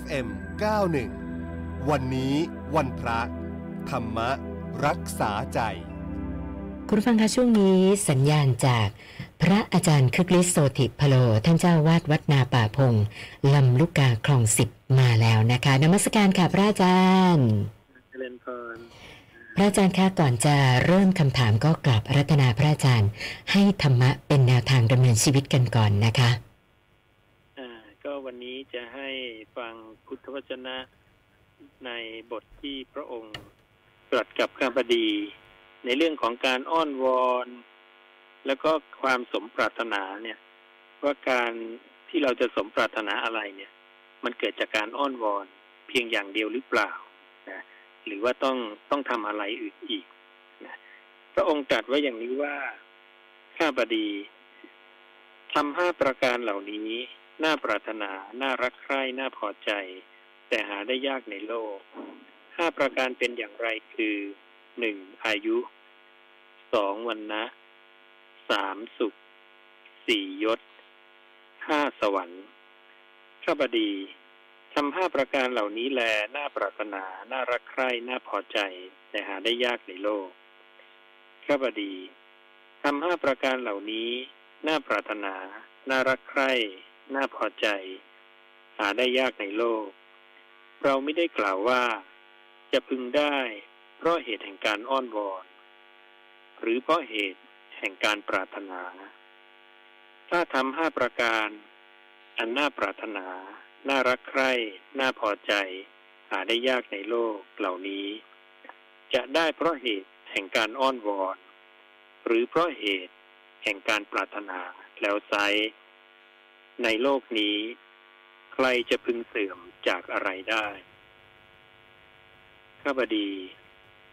FM 91 วันนี้วันพระ ธรรมรักษาใจ คุณฟังคะช่วงนี้สัญญาณจากพระอาจารย์คึกฤทธิ์โสติพโล ท่านเจ้าวาดวัดนาป่าพง ลำลูกกาคลองสิบมาแล้วนะคะนมัสการค่ะพระอาจารย์เจริญพรพระอาจารย์คะก่อนจะเริ่มคำถามก็กราบรัตนาพระอาจารย์ ให้ธรรมะเป็นแนวทางดำเนินชีวิตกันก่อนนะคะอ่า ก็วันนี้จะให้ฟังพุทธวจนะในบทที่พระองค์ตรัสกับข้าพดี ในเรื่องของการอ้อนวอน แล้วก็ความสมปรารถนาเนี่ย ว่าการที่เราจะสมปรารถนาอะไรเนี่ย มันเกิดจากการอ้อนวอนเพียงอย่างเดียวหรือเปล่านะหรือว่าต้องต้องทำอะไรอื่นอีกนะพระองค์ตรัสไว้อย่างนี้ว่าข้าบดีทำห้าประการเหล่านี้ น่าปรารถนา น่ารักใคร่ น่าพอใจ แต่หาได้ยากในโลกห้าประการเป็นอย่างไรคือหนึ่งอายุสองวันนะสามสุขสี่ยศห้าสวรรค์ข้าบดีทำห้าประการเหล่านี้แล น่าปรารถนา น่ารักใคร่ น่าพอใจ แต่หาได้ยากในโลกข้าบดีทำห้าประการเหล่านี้ น่าปรารถนา น่ารักใคร่ น่าพอใจ หาได้ยากในโลก เราไม่ได้กล่าวว่า จะพึงได้ เพราะเหตุแห่งการอ้อนวอน หรือเพราะเหตุแห่งการปรารถนา ถ้าทำห้าประการ อันน่าปรารถนา น่ารักใคร่ น่าพอใจ หาได้ยากในโลกเหล่านี้ จะได้เพราะเหตุแห่งการอ้อนวอน หรือเพราะเหตุแห่งการปรารถนาแล้วไซ ในโลกนี้ ใครจะพึงเสื่อมจากอะไรได้ ข้าบดี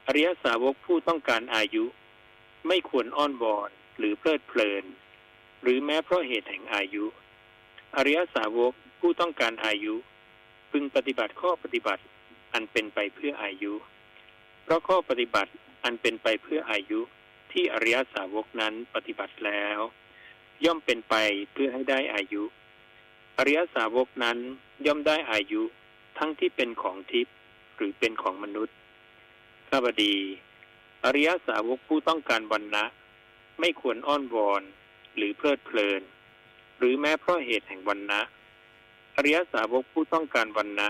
อริยสาวกผู้ต้องการอายุ ไม่ควรอ้อนวอนหรือเพลิดเพลิน หรือแม้เพราะเหตุแห่งอายุ อริยสาวกผู้ต้องการอายุ พึงปฏิบัติข้อปฏิบัติอันเป็นไปเพื่ออายุ เพราะข้อปฏิบัติอันเป็นไปเพื่ออายุที่อริยสาวกนั้นปฏิบัติแล้ว ย่อมเป็นไปเพื่อให้ได้อายุ อริยสาวกนั้นย่อมได้อายุทั้งที่เป็นของทิพย์หรือเป็นของมนุษย์ข้าบดี อริยสาวกผู้ต้องการวันนะไม่ควรอ้อนวอนหรือเพลิดเพลิน หรือแม้เพราะเหตุแห่งวันนะอริยสาวกผู้ต้องการวันนะ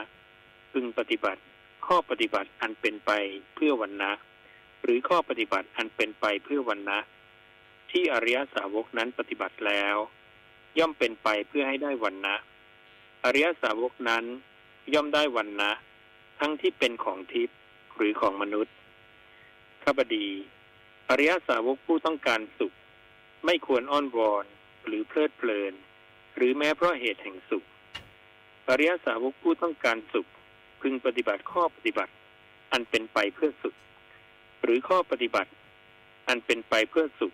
พึงปฏิบัติข้อปฏิบัติอันเป็นไปเพื่อวันนะหรือข้อปฏิบัติอันเป็นไปเพื่อวันนะ ที่อริยสาวกนั้นปฏิบัติแล้ว ย่อมเป็นไปเพื่อให้ได้วันนะอริยสาวกนั้นย่อมได้วันนะทั้งที่เป็นของทิพย์หรือของมนุษย์ข้าพดี อริยสาวกผู้ต้องการสุข ไม่ควรอ้อนวอนหรือเพลิดเพลิน หรือแม้เพราะเหตุแห่งสุข อริยสาวกผู้ต้องการสุข พึงปฏิบัติข้อปฏิบัติ อันเป็นไปเพื่อสุข หรือข้อปฏิบัติ อันเป็นไปเพื่อสุข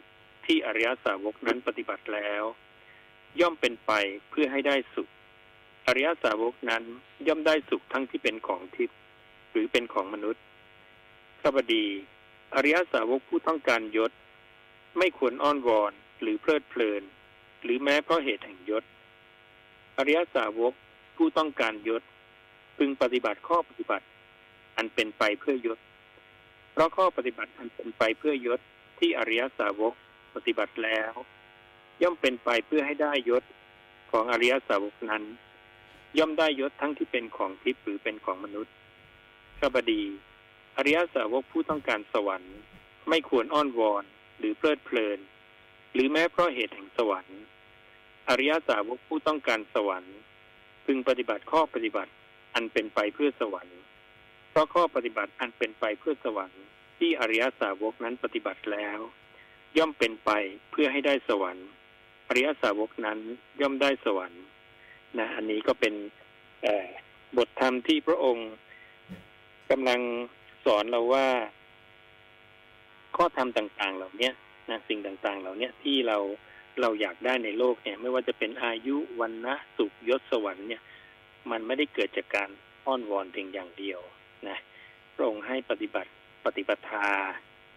ที่อริยสาวกนั้นปฏิบัติแล้ว ย่อมเป็นไปเพื่อให้ได้สุข อริยสาวกนั้นย่อมได้สุขทั้งที่เป็นของทิพย์หรือเป็นของมนุษย์ข้าพดี อริยสาวกผู้ต้องการยศ ไม่ควรอ้อนวอนหรือเพลิดเพลิน หรือแม้เพราะเหตุแห่งยศ อริยสาวกผู้ต้องการยศ พึงปฏิบัติข้อปฏิบัติ อันเป็นไปเพื่อยศ เพราะข้อปฏิบัติอันเป็นไปเพื่อยศที่อริยสาวก ปฏิบัติแล้ว ย่อมเป็นไปเพื่อให้ได้ยศของอริยสาวกนั้น ย่อมได้ยศทั้งที่เป็นของทิพย์หรือเป็นของมนุษย์ข้าบดี อริยสาวกผู้ต้องการสวรรค์ ไม่ควรอ้อนวอนหรือเพลิดเพลิน หรือแม้เพราะเหตุแห่งสวรรค์ อริยสาวกผู้ต้องการสวรรค์ พึงปฏิบัติข้อปฏิบัติอันเป็นไปเพื่อสวรรค์ เพราะข้อปฏิบัติอันเป็นไปเพื่อสวรรค์ที่อริยสาวกนั้นปฏิบัติแล้ว ย่อมเป็นไปเพื่อให้ได้สวรรค์ อริยสาวกนั้นย่อมได้สวรรค์นะอันนี้ก็เป็นบทธรรมที่พระองค์กำลังสอนเราว่า ข้อธรรมต่าง ๆ เหล่านี้นะสิ่งต่าง ๆ เหล่านี้ที่เราเราอยากได้ในโลกเนี่ย ไม่ว่าจะเป็นอายุวันนะสุขยศสวรรค์เนี่ย มันไม่ได้เกิดจากการอ้อนวอนเพียงอย่างเดียวนะพระองค์ให้ปฏิบัติปฏิปทา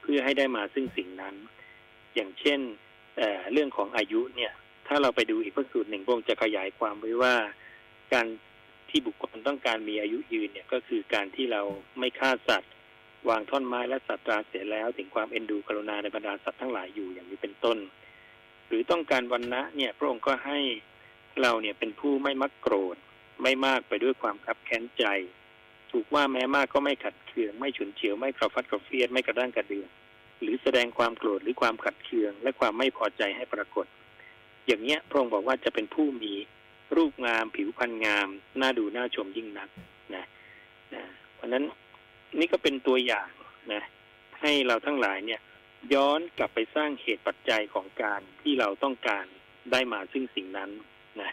เพื่อให้ได้มาซึ่งสิ่งนั้น อย่างเช่นเรื่องของอายุเนี่ย ถ้าเราไปดูอีกพระสูตรหนึ่งพระองค์จะขยายความไว้ว่า การที่บุคคลต้องการมีอายุยืนเนี่ยก็คือการที่เราไม่ฆ่าสัตว์ วางท่อนไม้และสัตว์ตราเสียแล้ว ถึงความเอ็นดูกรุณาในบรรดาสัตว์ทั้งหลายอยู่อย่างนี้เป็นต้น หรือต้องการวันนะเนี่ย พระองค์ก็ให้เราเนี่ยเป็นผู้ไม่มักโกรธ ไม่มากไปด้วยความขับแค้นใจ ถูกว่าแม้มากก็ไม่ขัดเคือง ไม่ฉุนเฉียวไม่กระฟัดกระเฟียดไม่กระด้างกระเดือง หรือแสดงความโกรธหรือความขัดเคือง และความไม่พอใจให้ปรากฏ อย่างเนี้ยพระองค์บอกว่าจะเป็นผู้มีรูปงาม ผิวพรรณงาม น่าดูน่าชมยิ่งนักนะนะเพราะนั้นนี่ก็เป็นตัวอย่างนะให้เราทั้งหลายเนี่ย ย้อนกลับไปสร้างเหตุปัจจัยของการที่เราต้องการได้มาซึ่งสิ่งนั้นนะ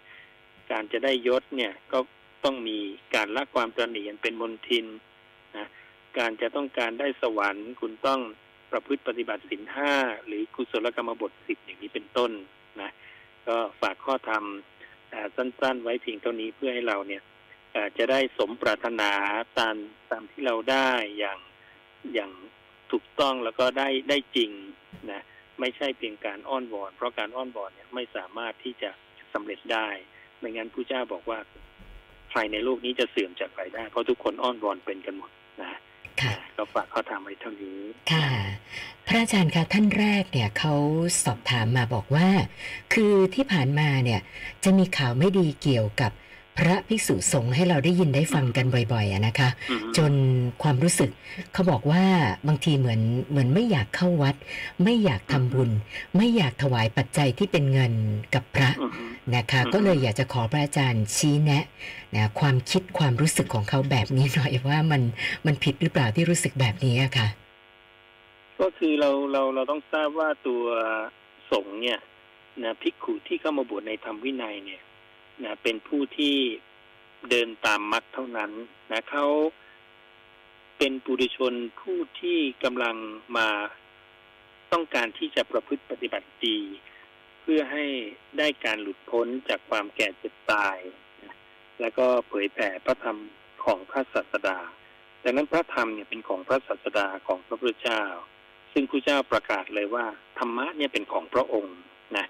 การจะได้ยศเนี่ยก็ต้องมีการละความตรณีเป็นมนทินนะการจะต้องการได้สวรรค์คุณต้อง ประพฤติปฏิบัติสินห้าหรือกุศลกรรมบทสิบอย่างนี้เป็นต้นนะก็ฝากข้อธรรมสั้น ๆ ไว้เพียงเท่านี้เพื่อให้เราเนี่ยจะได้สมปรารถนาตามตามที่เราได้อย่างอย่างถูกต้องแล้วก็ได้ได้จริงนะไม่ใช่เพียงการอ้อนวอน เพราะการอ้อนวอนเนี่ยไม่สามารถที่จะสำเร็จได้ไม่งั้นผู้เจ้าบอกว่าใครในโลกนี้จะเสื่อมจากใครได้ เพราะทุกคนอ้อนวอนเป็นกันหมดนะค่ะก็ฝากเขาทำไว้เท่านี้ค่ะ พระอาจารย์คะท่านแรกเนี่ยเขาสอบถามมาบอกว่า คือที่ผ่านมาเนี่ยจะมีข่าวไม่ดีเกี่ยวกับพระภิกษุสงฆ์ให้เราได้ยินได้ฟังกันบ่อยๆนะคะ จนความรู้สึกเขาบอกว่าบางทีเหมือนเหมือนไม่อยากเข้าวัด ไม่อยากทำบุญ ไม่อยากถวายปัจจัยที่เป็นเงินกับพระนะคะ ก็เลยอยากจะขอพระอาจารย์ชี้แนะนะความคิดความรู้สึกของเขาแบบนี้หน่อยว่ามันมันผิดหรือเปล่าที่รู้สึกแบบนี้อะค่ะ ก็คือเราเราเราต้องทราบว่าตัวสงฆ์เนี่ยนะภิกขุที่เข้ามาบวชในธรรมวินัยเนี่ยนะเป็นผู้ที่เดินตามมรรคเท่านั้นนะเขาเป็นปุถุชนผู้ที่กำลังมาต้องการที่จะประพฤติปฏิบัติดี เพื่อให้ได้การหลุดพ้นจากความแก่เจ็บตาย แล้วก็เผยแผ่พระธรรมของพระศาสดาดังนั้นพระธรรมเนี่ยเป็นของพระศาสดาของพระพุทธเจ้า ซึ่งพระเจ้าประกาศเลยว่าธรรมะเนี่ยเป็นของพระองค์นะ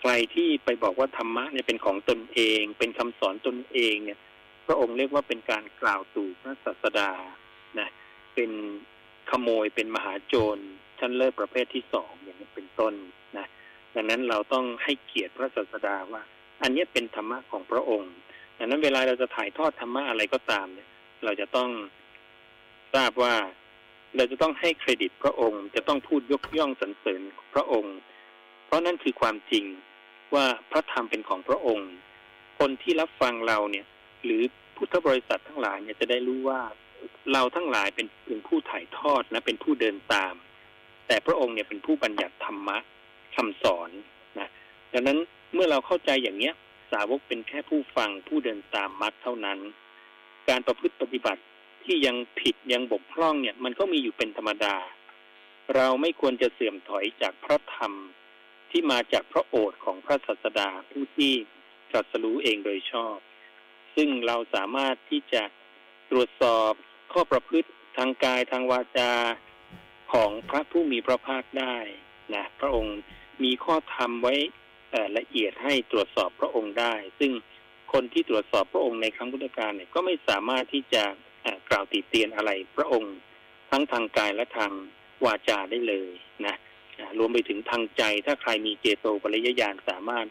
ใครที่ไปบอกว่าธรรมะเนี่ยเป็นของตนเอง เป็นคำสอนตนเองเนี่ย พระองค์เรียกว่าเป็นการกล่าวตู่พระศาสดานะเป็นขโมยเป็นมหาโจรชั้นเลิศประเภทที่สองอย่างนี้เป็นต้นนะดังนั้นเราต้องให้เกียรติพระศาสดาว่า อันนี้เป็นธรรมะของพระองค์ดังนั้นเวลาเราจะถ่ายทอดธรรมะอะไรก็ตามเนี่ย เราจะต้องทราบว่า เราจะต้องให้เครดิตพระองค์ จะต้องพูดยกย่องสรรเสริญพระองค์ เพราะนั่นคือความจริงว่าพระธรรมเป็นของพระองค์ คนที่รับฟังเราเนี่ย หรือพุทธบริษัททั้งหลายเนี่ยจะได้รู้ว่าเราทั้งหลายเป็นเป็นผู้ถ่ายทอดนะเป็นผู้เดินตาม แต่พระองค์เนี่ยเป็นผู้บัญญัติธรรมะคำสอนนะดังนั้นเมื่อเราเข้าใจอย่างเนี้ย สาวกเป็นแค่ผู้ฟังผู้เดินตามมรรคเท่านั้น การประพฤติปฏิบัติ ที่ยังผิดยังบกพร่องเนี่ย มันก็มีอยู่เป็นธรรมดา เราไม่ควรจะเสื่อมถอยจากพระธรรมที่มาจากพระโอษฐ์ของพระศาสดาผู้ที่ตรัสรู้เองโดยชอบ ซึ่งเราสามารถที่จะตรวจสอบข้อประพฤติทางกายทางวาจาของพระผู้มีพระภาคได้นะพระองค์มีข้อธรรมไว้ละเอียดให้ตรวจสอบพระองค์ได้ ซึ่งคนที่ตรวจสอบพระองค์ในครั้งพุทธกาลเนี่ยก็ไม่สามารถที่จะ กล่าวติเตียนอะไรพระองค์ทั้งทางกายและทางวาจาได้เลยนะรวมไปถึงทางใจถ้าใครมีเจโตปริยญาณสามารถ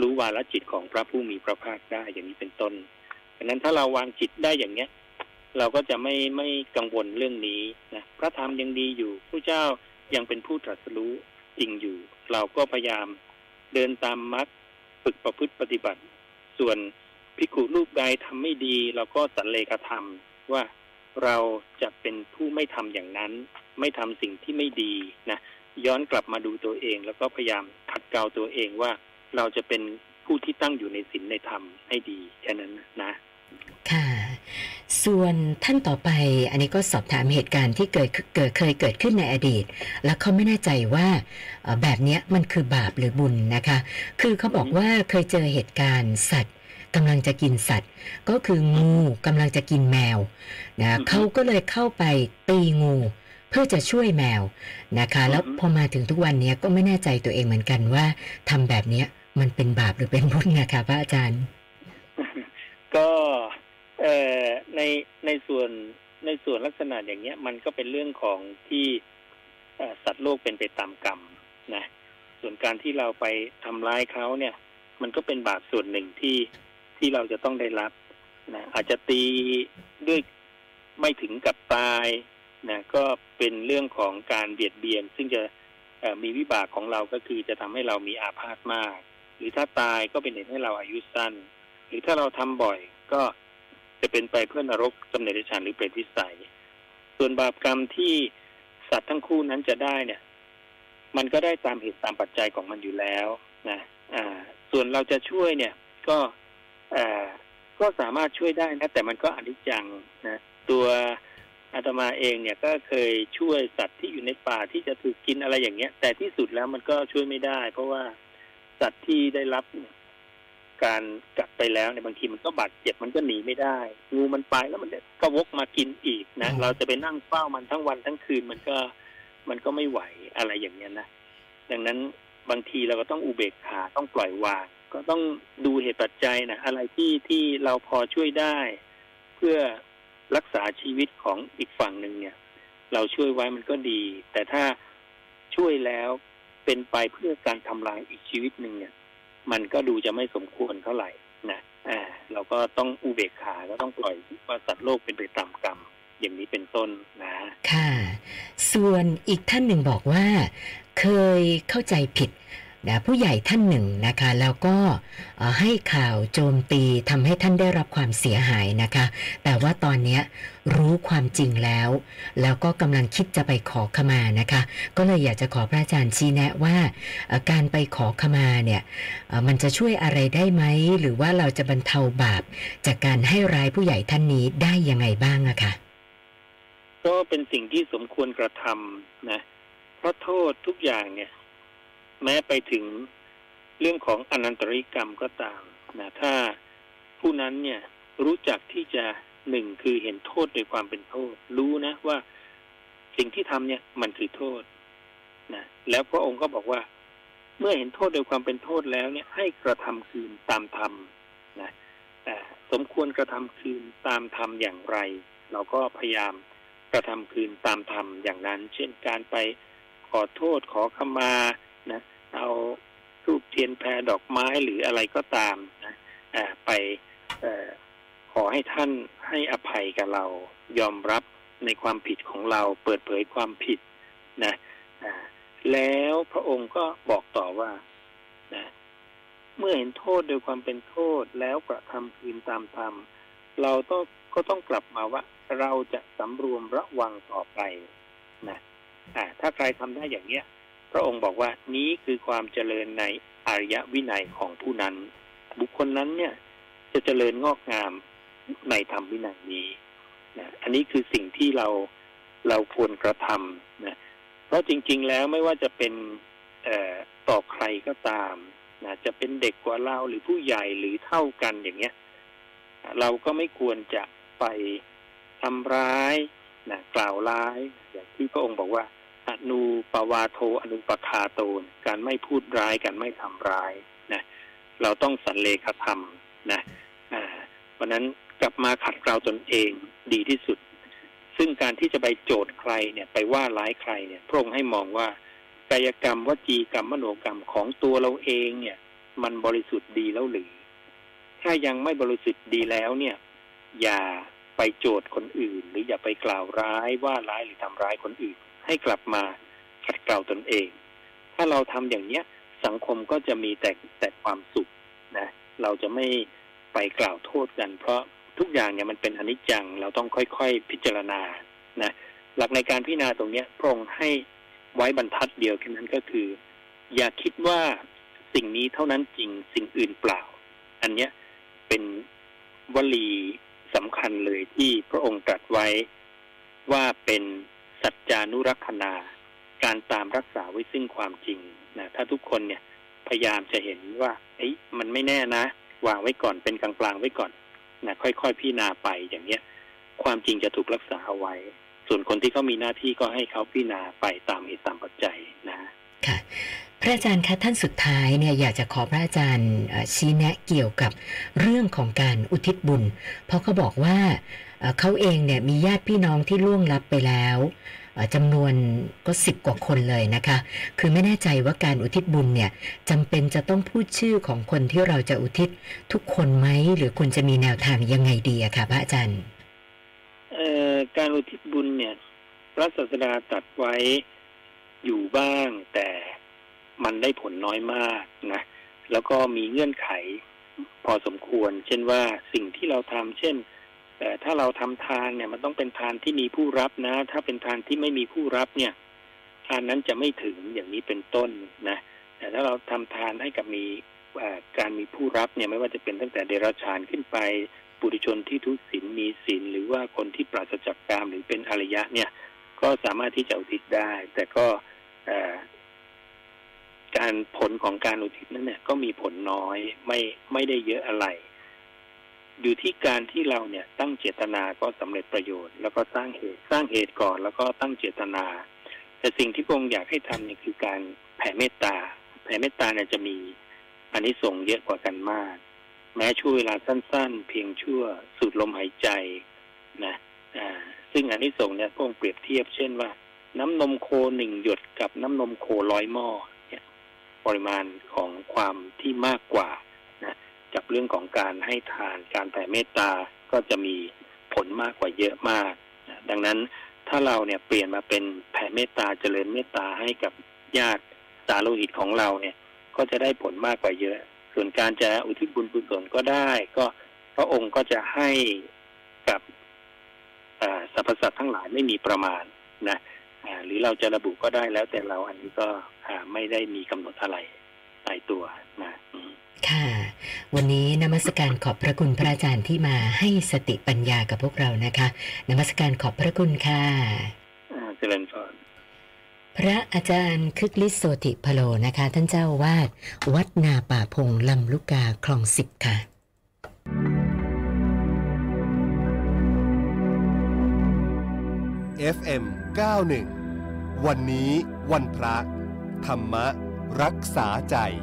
รู้วาลจิตของพระผู้มีพระภาคได้อย่างนี้เป็นต้นดังนั้นถ้าเราวางจิตได้อย่างเนี้ย เราก็จะไม่ไม่กังวลเรื่องนี้นะพระธรรมยังดีอยู่ผู้เจ้ายังเป็นผู้ตรัสรู้จริงอยู่ เราก็พยายามเดินตามมรรคฝึกประพฤติปฏิบัติ ส่วนพิกุรูปใดทำไม่ดี เราก็สันเลกธรรม ว่าเราจะเป็นผู้ไม่ทำอย่างนั้น ไม่ทำสิ่งที่ไม่ดีนะย้อนกลับมาดูตัวเอง แล้วก็พยายามขัดเกลาตัวเองว่าเราจะเป็นผู้ที่ตั้งอยู่ในศีลในธรรมให้ดีแค่นั้นนะค่ะ ส่วนท่านต่อไป อันนี้ก็สอบถามเหตุการณ์ที่เกิดเกิดเคยเกิดขึ้นในอดีต แล้วเขาไม่แน่ใจว่าแบบนี้มันคือบาปหรือบุญนะคะ คือเขาบอกว่าเคยเจอเหตุการณ์สัตว์ กำลังจะกินสัตว์ ก็คืองูกำลังจะกินแมวนะเขาก็เลยเข้าไปตีงูเพื่อจะช่วยแมวนะคะ แล้วพอมาถึงทุกวันนี้ก็ไม่แน่ใจตัวเองเหมือนกันว่าทำแบบเนี้ยมันเป็นบาปหรือเป็นบุญนะคะพระอาจารย์ ก็เอ่อในในส่วนในส่วนลักษณะอย่างเงี้ย มันก็เป็นเรื่องของที่เอ่อสัตว์โลกเป็นไปตามกรรมนะส่วนการที่เราไปทำร้ายเขาเนี่ย มันก็เป็นบาปส่วนหนึ่งที่ ที่เราจะต้องได้รับนะอาจจะตีด้วยไม่ถึงกับตายนะก็เป็นเรื่องของการเบียดเบียน ซึ่งจะมีวิบากของเราก็คือจะทำให้เรามีอาพาธมาก หรือถ้าตายก็เป็นเหตุให้เราอายุสั้น หรือถ้าเราทำบ่อยก็จะเป็นไปเพื่อนรกกำเนิดฉานหรือเปรตวิสัย ส่วนบาปกรรมที่สัตว์ทั้งคู่นั้นจะได้เนี่ย มันก็ได้ตามเหตุตามปัจจัยของมันอยู่แล้วนะอ่า ส่วนเราจะช่วยเนี่ย ก็ ก็สามารถช่วยได้นะ แต่มันก็อนิจจังนะตัวอาตมาเองเนี่ยก็เคยช่วยสัตว์ที่อยู่ในป่าที่จะถูกกินอะไรอย่างเงี้ย แต่ที่สุดแล้วมันก็ช่วยไม่ได้ เพราะว่าสัตว์ที่ได้รับเนี่ยการกัดไปแล้วเนี่ยบางทีมันก็บาดเจ็บมันก็หนีไม่ได้งูมันไปแล้วมันก็วกมากินอีกนะอืมเราจะไปนั่งเฝ้ามันทั้งวันทั้งคืนมันก็มันก็ไม่ไหวอะไรอย่างเงี้ยนะดังนั้นบางทีเราก็ต้องอุเบกขาต้องปล่อยวาง ก็ต้องดูเหตุปัจจัยนะอะไรที่ที่เราพอช่วยได้ เพื่อรักษาชีวิตของอีกฝั่งหนึ่งเนี่ย เราช่วยไว้มันก็ดี แต่ถ้าช่วยแล้วเป็นไปเพื่อการทำลายอีกชีวิตหนึ่งเนี่ย มันก็ดูจะไม่สมควรเท่าไหร่นะอ่าเราก็ต้องอุเบกขาก็ต้องปล่อยว่าสัตว์โลกเป็นไปตามกรรมอย่างนี้เป็นต้นนะ ค่ะ ส่วนอีกท่านหนึ่งบอกว่า เคยเข้าใจผิด นะผู้ใหญ่ท่านหนึ่งนะคะ แล้วก็ให้ข่าวโจมตีทำให้ท่านได้รับความเสียหายนะคะ แต่ว่าตอนนี้รู้ความจริงแล้ว แล้วก็กำลังคิดจะไปขอขมานะคะ ก็เลยอยากจะขอพระอาจารย์ชี้แนะว่า การไปขอขมาเนี่ยมันจะช่วยอะไรได้ไหม หรือว่าเราจะบรรเทาบาป จากการให้ร้ายผู้ใหญ่ท่านนี้ได้ยังไงบ้างอะคะก็เป็นสิ่งที่สมควรกระทำนะเพราะโทษทุกอย่างเนี่ย แม้ไปถึงเรื่องของอนันตริกรรมก็ตามนะถ้าผู้นั้นเนี่ยรู้จักที่จะหนึ่งคือเห็นโทษโดยความเป็นโทษ รู้นะว่าสิ่งที่ทำเนี่ยมันคือโทษนะแล้วพระองค์ก็บอกว่า เมื่อเห็นโทษโดยความเป็นโทษแล้วเนี่ย ให้กระทำคืนตามธรรมนะแต่สมควรกระทำคืนตามธรรมอย่างไร เราก็พยายามกระทำคืนตามธรรมอย่างนั้น เช่นการไปขอโทษขอขมา นะเอาทูบเทียนแพรดอกไม้หรืออะไรก็ตามนะอ่าไปอขอให้ท่านให้อภัยกับเรายอมรับในความผิดของเราเปิดเผยความผิดนะอ่าแล้วพระองค์ก็บอกต่อว่านะเมื่อเห็นโทษโดยความเป็นโทษแล้วกระทำคืนตามธรรมเราต้องก็ต้องกลับมาว่าเราจะสำรวมระวังต่อไปนะอ่าถ้าใครทำได้อย่างเนี้ย พระองค์บอกว่านี้คือความเจริญในอริยวินัยของผู้นั้น บุคคลนั้นเนี่ยจะเจริญงอกงามในธรรมวินัยนี้นะอันนี้คือสิ่งที่เราเราควรกระทำนะเพราะจริง ๆ แล้วไม่ว่าจะเป็นเอ่อต่อใครก็ตามนะจะเป็นเด็กกว่าเราหรือผู้ใหญ่หรือเท่ากันอย่างเงี้ย เราก็ไม่ควรจะไปทำร้ายนะกล่าวร้ายอย่างที่พระองค์บอกว่า อนุปวาโทอนุปคาโตนการไม่พูดร้ายการไม่ทำร้ายนะเราต้องสันเลขธรรมนะเพราะนั้นกลับมาขัดเกลาตนเองดีที่สุด ซึ่งการที่จะไปโจทย์ใครเนี่ยไปว่าร้ายใครเนี่ยพระองค์ให้มองว่ากายกรรมวจีกรรมมโนกรรมของตัวเราเองเนี่ย มันบริสุทธิ์ดีแล้วหรือ ถ้ายังไม่บริสุทธิ์ดีแล้วเนี่ย อย่าไปโจทย์คนอื่น หรืออย่าไปกล่าวร้ายว่าร้ายหรือทำร้ายคนอื่น ให้กลับมาขัดเกลาตนเอง ถ้าเราทำอย่างเนี้ยสังคมก็จะมีแต่แต่ความสุขนะ เราจะไม่ไปกล่าวโทษกัน เพราะทุกอย่างเนี่ยมันเป็นอนิจจัง เราต้องค่อยๆพิจารณานะหลักในการพิจารณาตรงเนี้ยพระองค์ให้ไว้บรรทัดเดียวแค่นั้นก็คือ อย่าคิดว่าสิ่งนี้เท่านั้นจริงสิ่งอื่นเปล่า อันเนี้ยเป็นวลีสำคัญเลยที่พระองค์ตรัสไว้ว่าเป็น สัจจานุรักษณาการตามรักษาไว้ซึ่งความจริงนะถ้าทุกคนเนี่ยพยายามจะเห็นว่าเอ้ยมันไม่แน่นะ วางไว้ก่อนเป็นกลางๆไว้ก่อนนะค่อยๆพิจารณาไปอย่างเนี้ย ความจริงจะถูกรักษาเอาไว้ ส่วนคนที่เขามีหน้าที่ก็ให้เขาพิจารณาไปตามเหตุตามปัจจัยนะค่ะ พระอาจารย์คะท่านสุดท้ายเนี่ยอยากจะขอพระอาจารย์ชี้แนะเกี่ยวกับเรื่องของการอุทิศบุญ เพราะเขาบอกว่าเขาเองเนี่ยมีญาติพี่น้องที่ล่วงลับไปแล้วจำนวนก็สิบกว่าคนเลยนะคะ คือไม่แน่ใจว่าการอุทิศบุญเนี่ยจำเป็นจะต้องพูดชื่อของคนที่เราจะอุทิศทุกคนไหม หรือคุณจะมีแนวทางยังไงดีอะคะพระอาจารย์การอุทิศบุญเนี่ย พระศาสดาตัดไว้อยู่บ้างแต่ มันได้ผลน้อยมากนะแล้วก็มีเงื่อนไขพอสมควร เช่นว่าสิ่งที่เราทำเช่นเอ่ถ้าเราทำทานเนี่ย มันต้องเป็นทานที่มีผู้รับนะ ถ้าเป็นทานที่ไม่มีผู้รับเนี่ย ทานนั้นจะไม่ถึงอย่างนี้เป็นต้นนะแต่ถ้าเราทำทานให้กับมีการมีผู้รับเนี่ยไม่ว่าจะเป็นตั้งแต่เดรัจฉานขึ้นไปปุถุชนที่ทุศีลมีศีลหรือว่าคนที่ปราศจากกามหรือเป็นอริยะเนี่ย ก็สามารถที่จะอุทิศได้ แต่ก็ การผลของการอุทิศนั้นเนี่ยก็มีผลน้อยไม่ไม่ได้เยอะอะไร อยู่ที่การที่เราเนี่ยตั้งเจตนาก็สำเร็จประโยชน์ แล้วก็สร้างเหตุสร้างเหตุก่อน แล้วก็ตั้งเจตนา แต่สิ่งที่พระองค์อยากให้ทำเนี่ยคือการแผ่เมตตาแผ่เมตตาเนี่ยจะมีอันนี้ส่งส์เยอะกว่ากันมาก แม้ช่วงเวลาสั้น ๆ เพียงชั่วสูดลมหายใจนะอ่าซึ่งอันนี้ส่งส์เนี่ยพระองค์เปรียบเทียบเช่นว่าน้ำนมโคหนึ่งหยดกับน้ำนมโคร้อยหม้อ ปริมาณของความที่มากกว่านะกับเรื่องของการให้ทานการแผ่เมตตาก็จะมีผลมากกว่าเยอะมากนะดังนั้นถ้าเราเนี่ยเปลี่ยนมาเป็นแผ่เมตตาเจริญเมตตาให้กับญาติสาโลหิตของเราเนี่ย ก็จะได้ผลมากกว่าเยอะ ส่วนการจะอุทิศบุญกุศลก็ได้ ก็พระองค์ก็จะให้กับสรรพสัตว์ทั้งหลายไม่มีประมาณนะ หรือเราจะระบุก็ได้แล้วแต่เราอันนี้ก็อ่าไม่ได้มีกำหนดอะไรตายตัวนะอืมค่ะ วันนี้นมัสการขอบพระคุณพระอาจารย์ที่มาให้สติปัญญากับพวกเรานะคะ นมัสการขอบพระคุณค่ะอ่าเจริญพรพระอาจารย์คึกฤทธิ์โสติพโลนะคะ ท่านเจ้าวาดวัดนาป่าพงลำลูกกาคลองสิบค่ะ FM 91 วันนี้วันพระ ธรรมรักษาใจ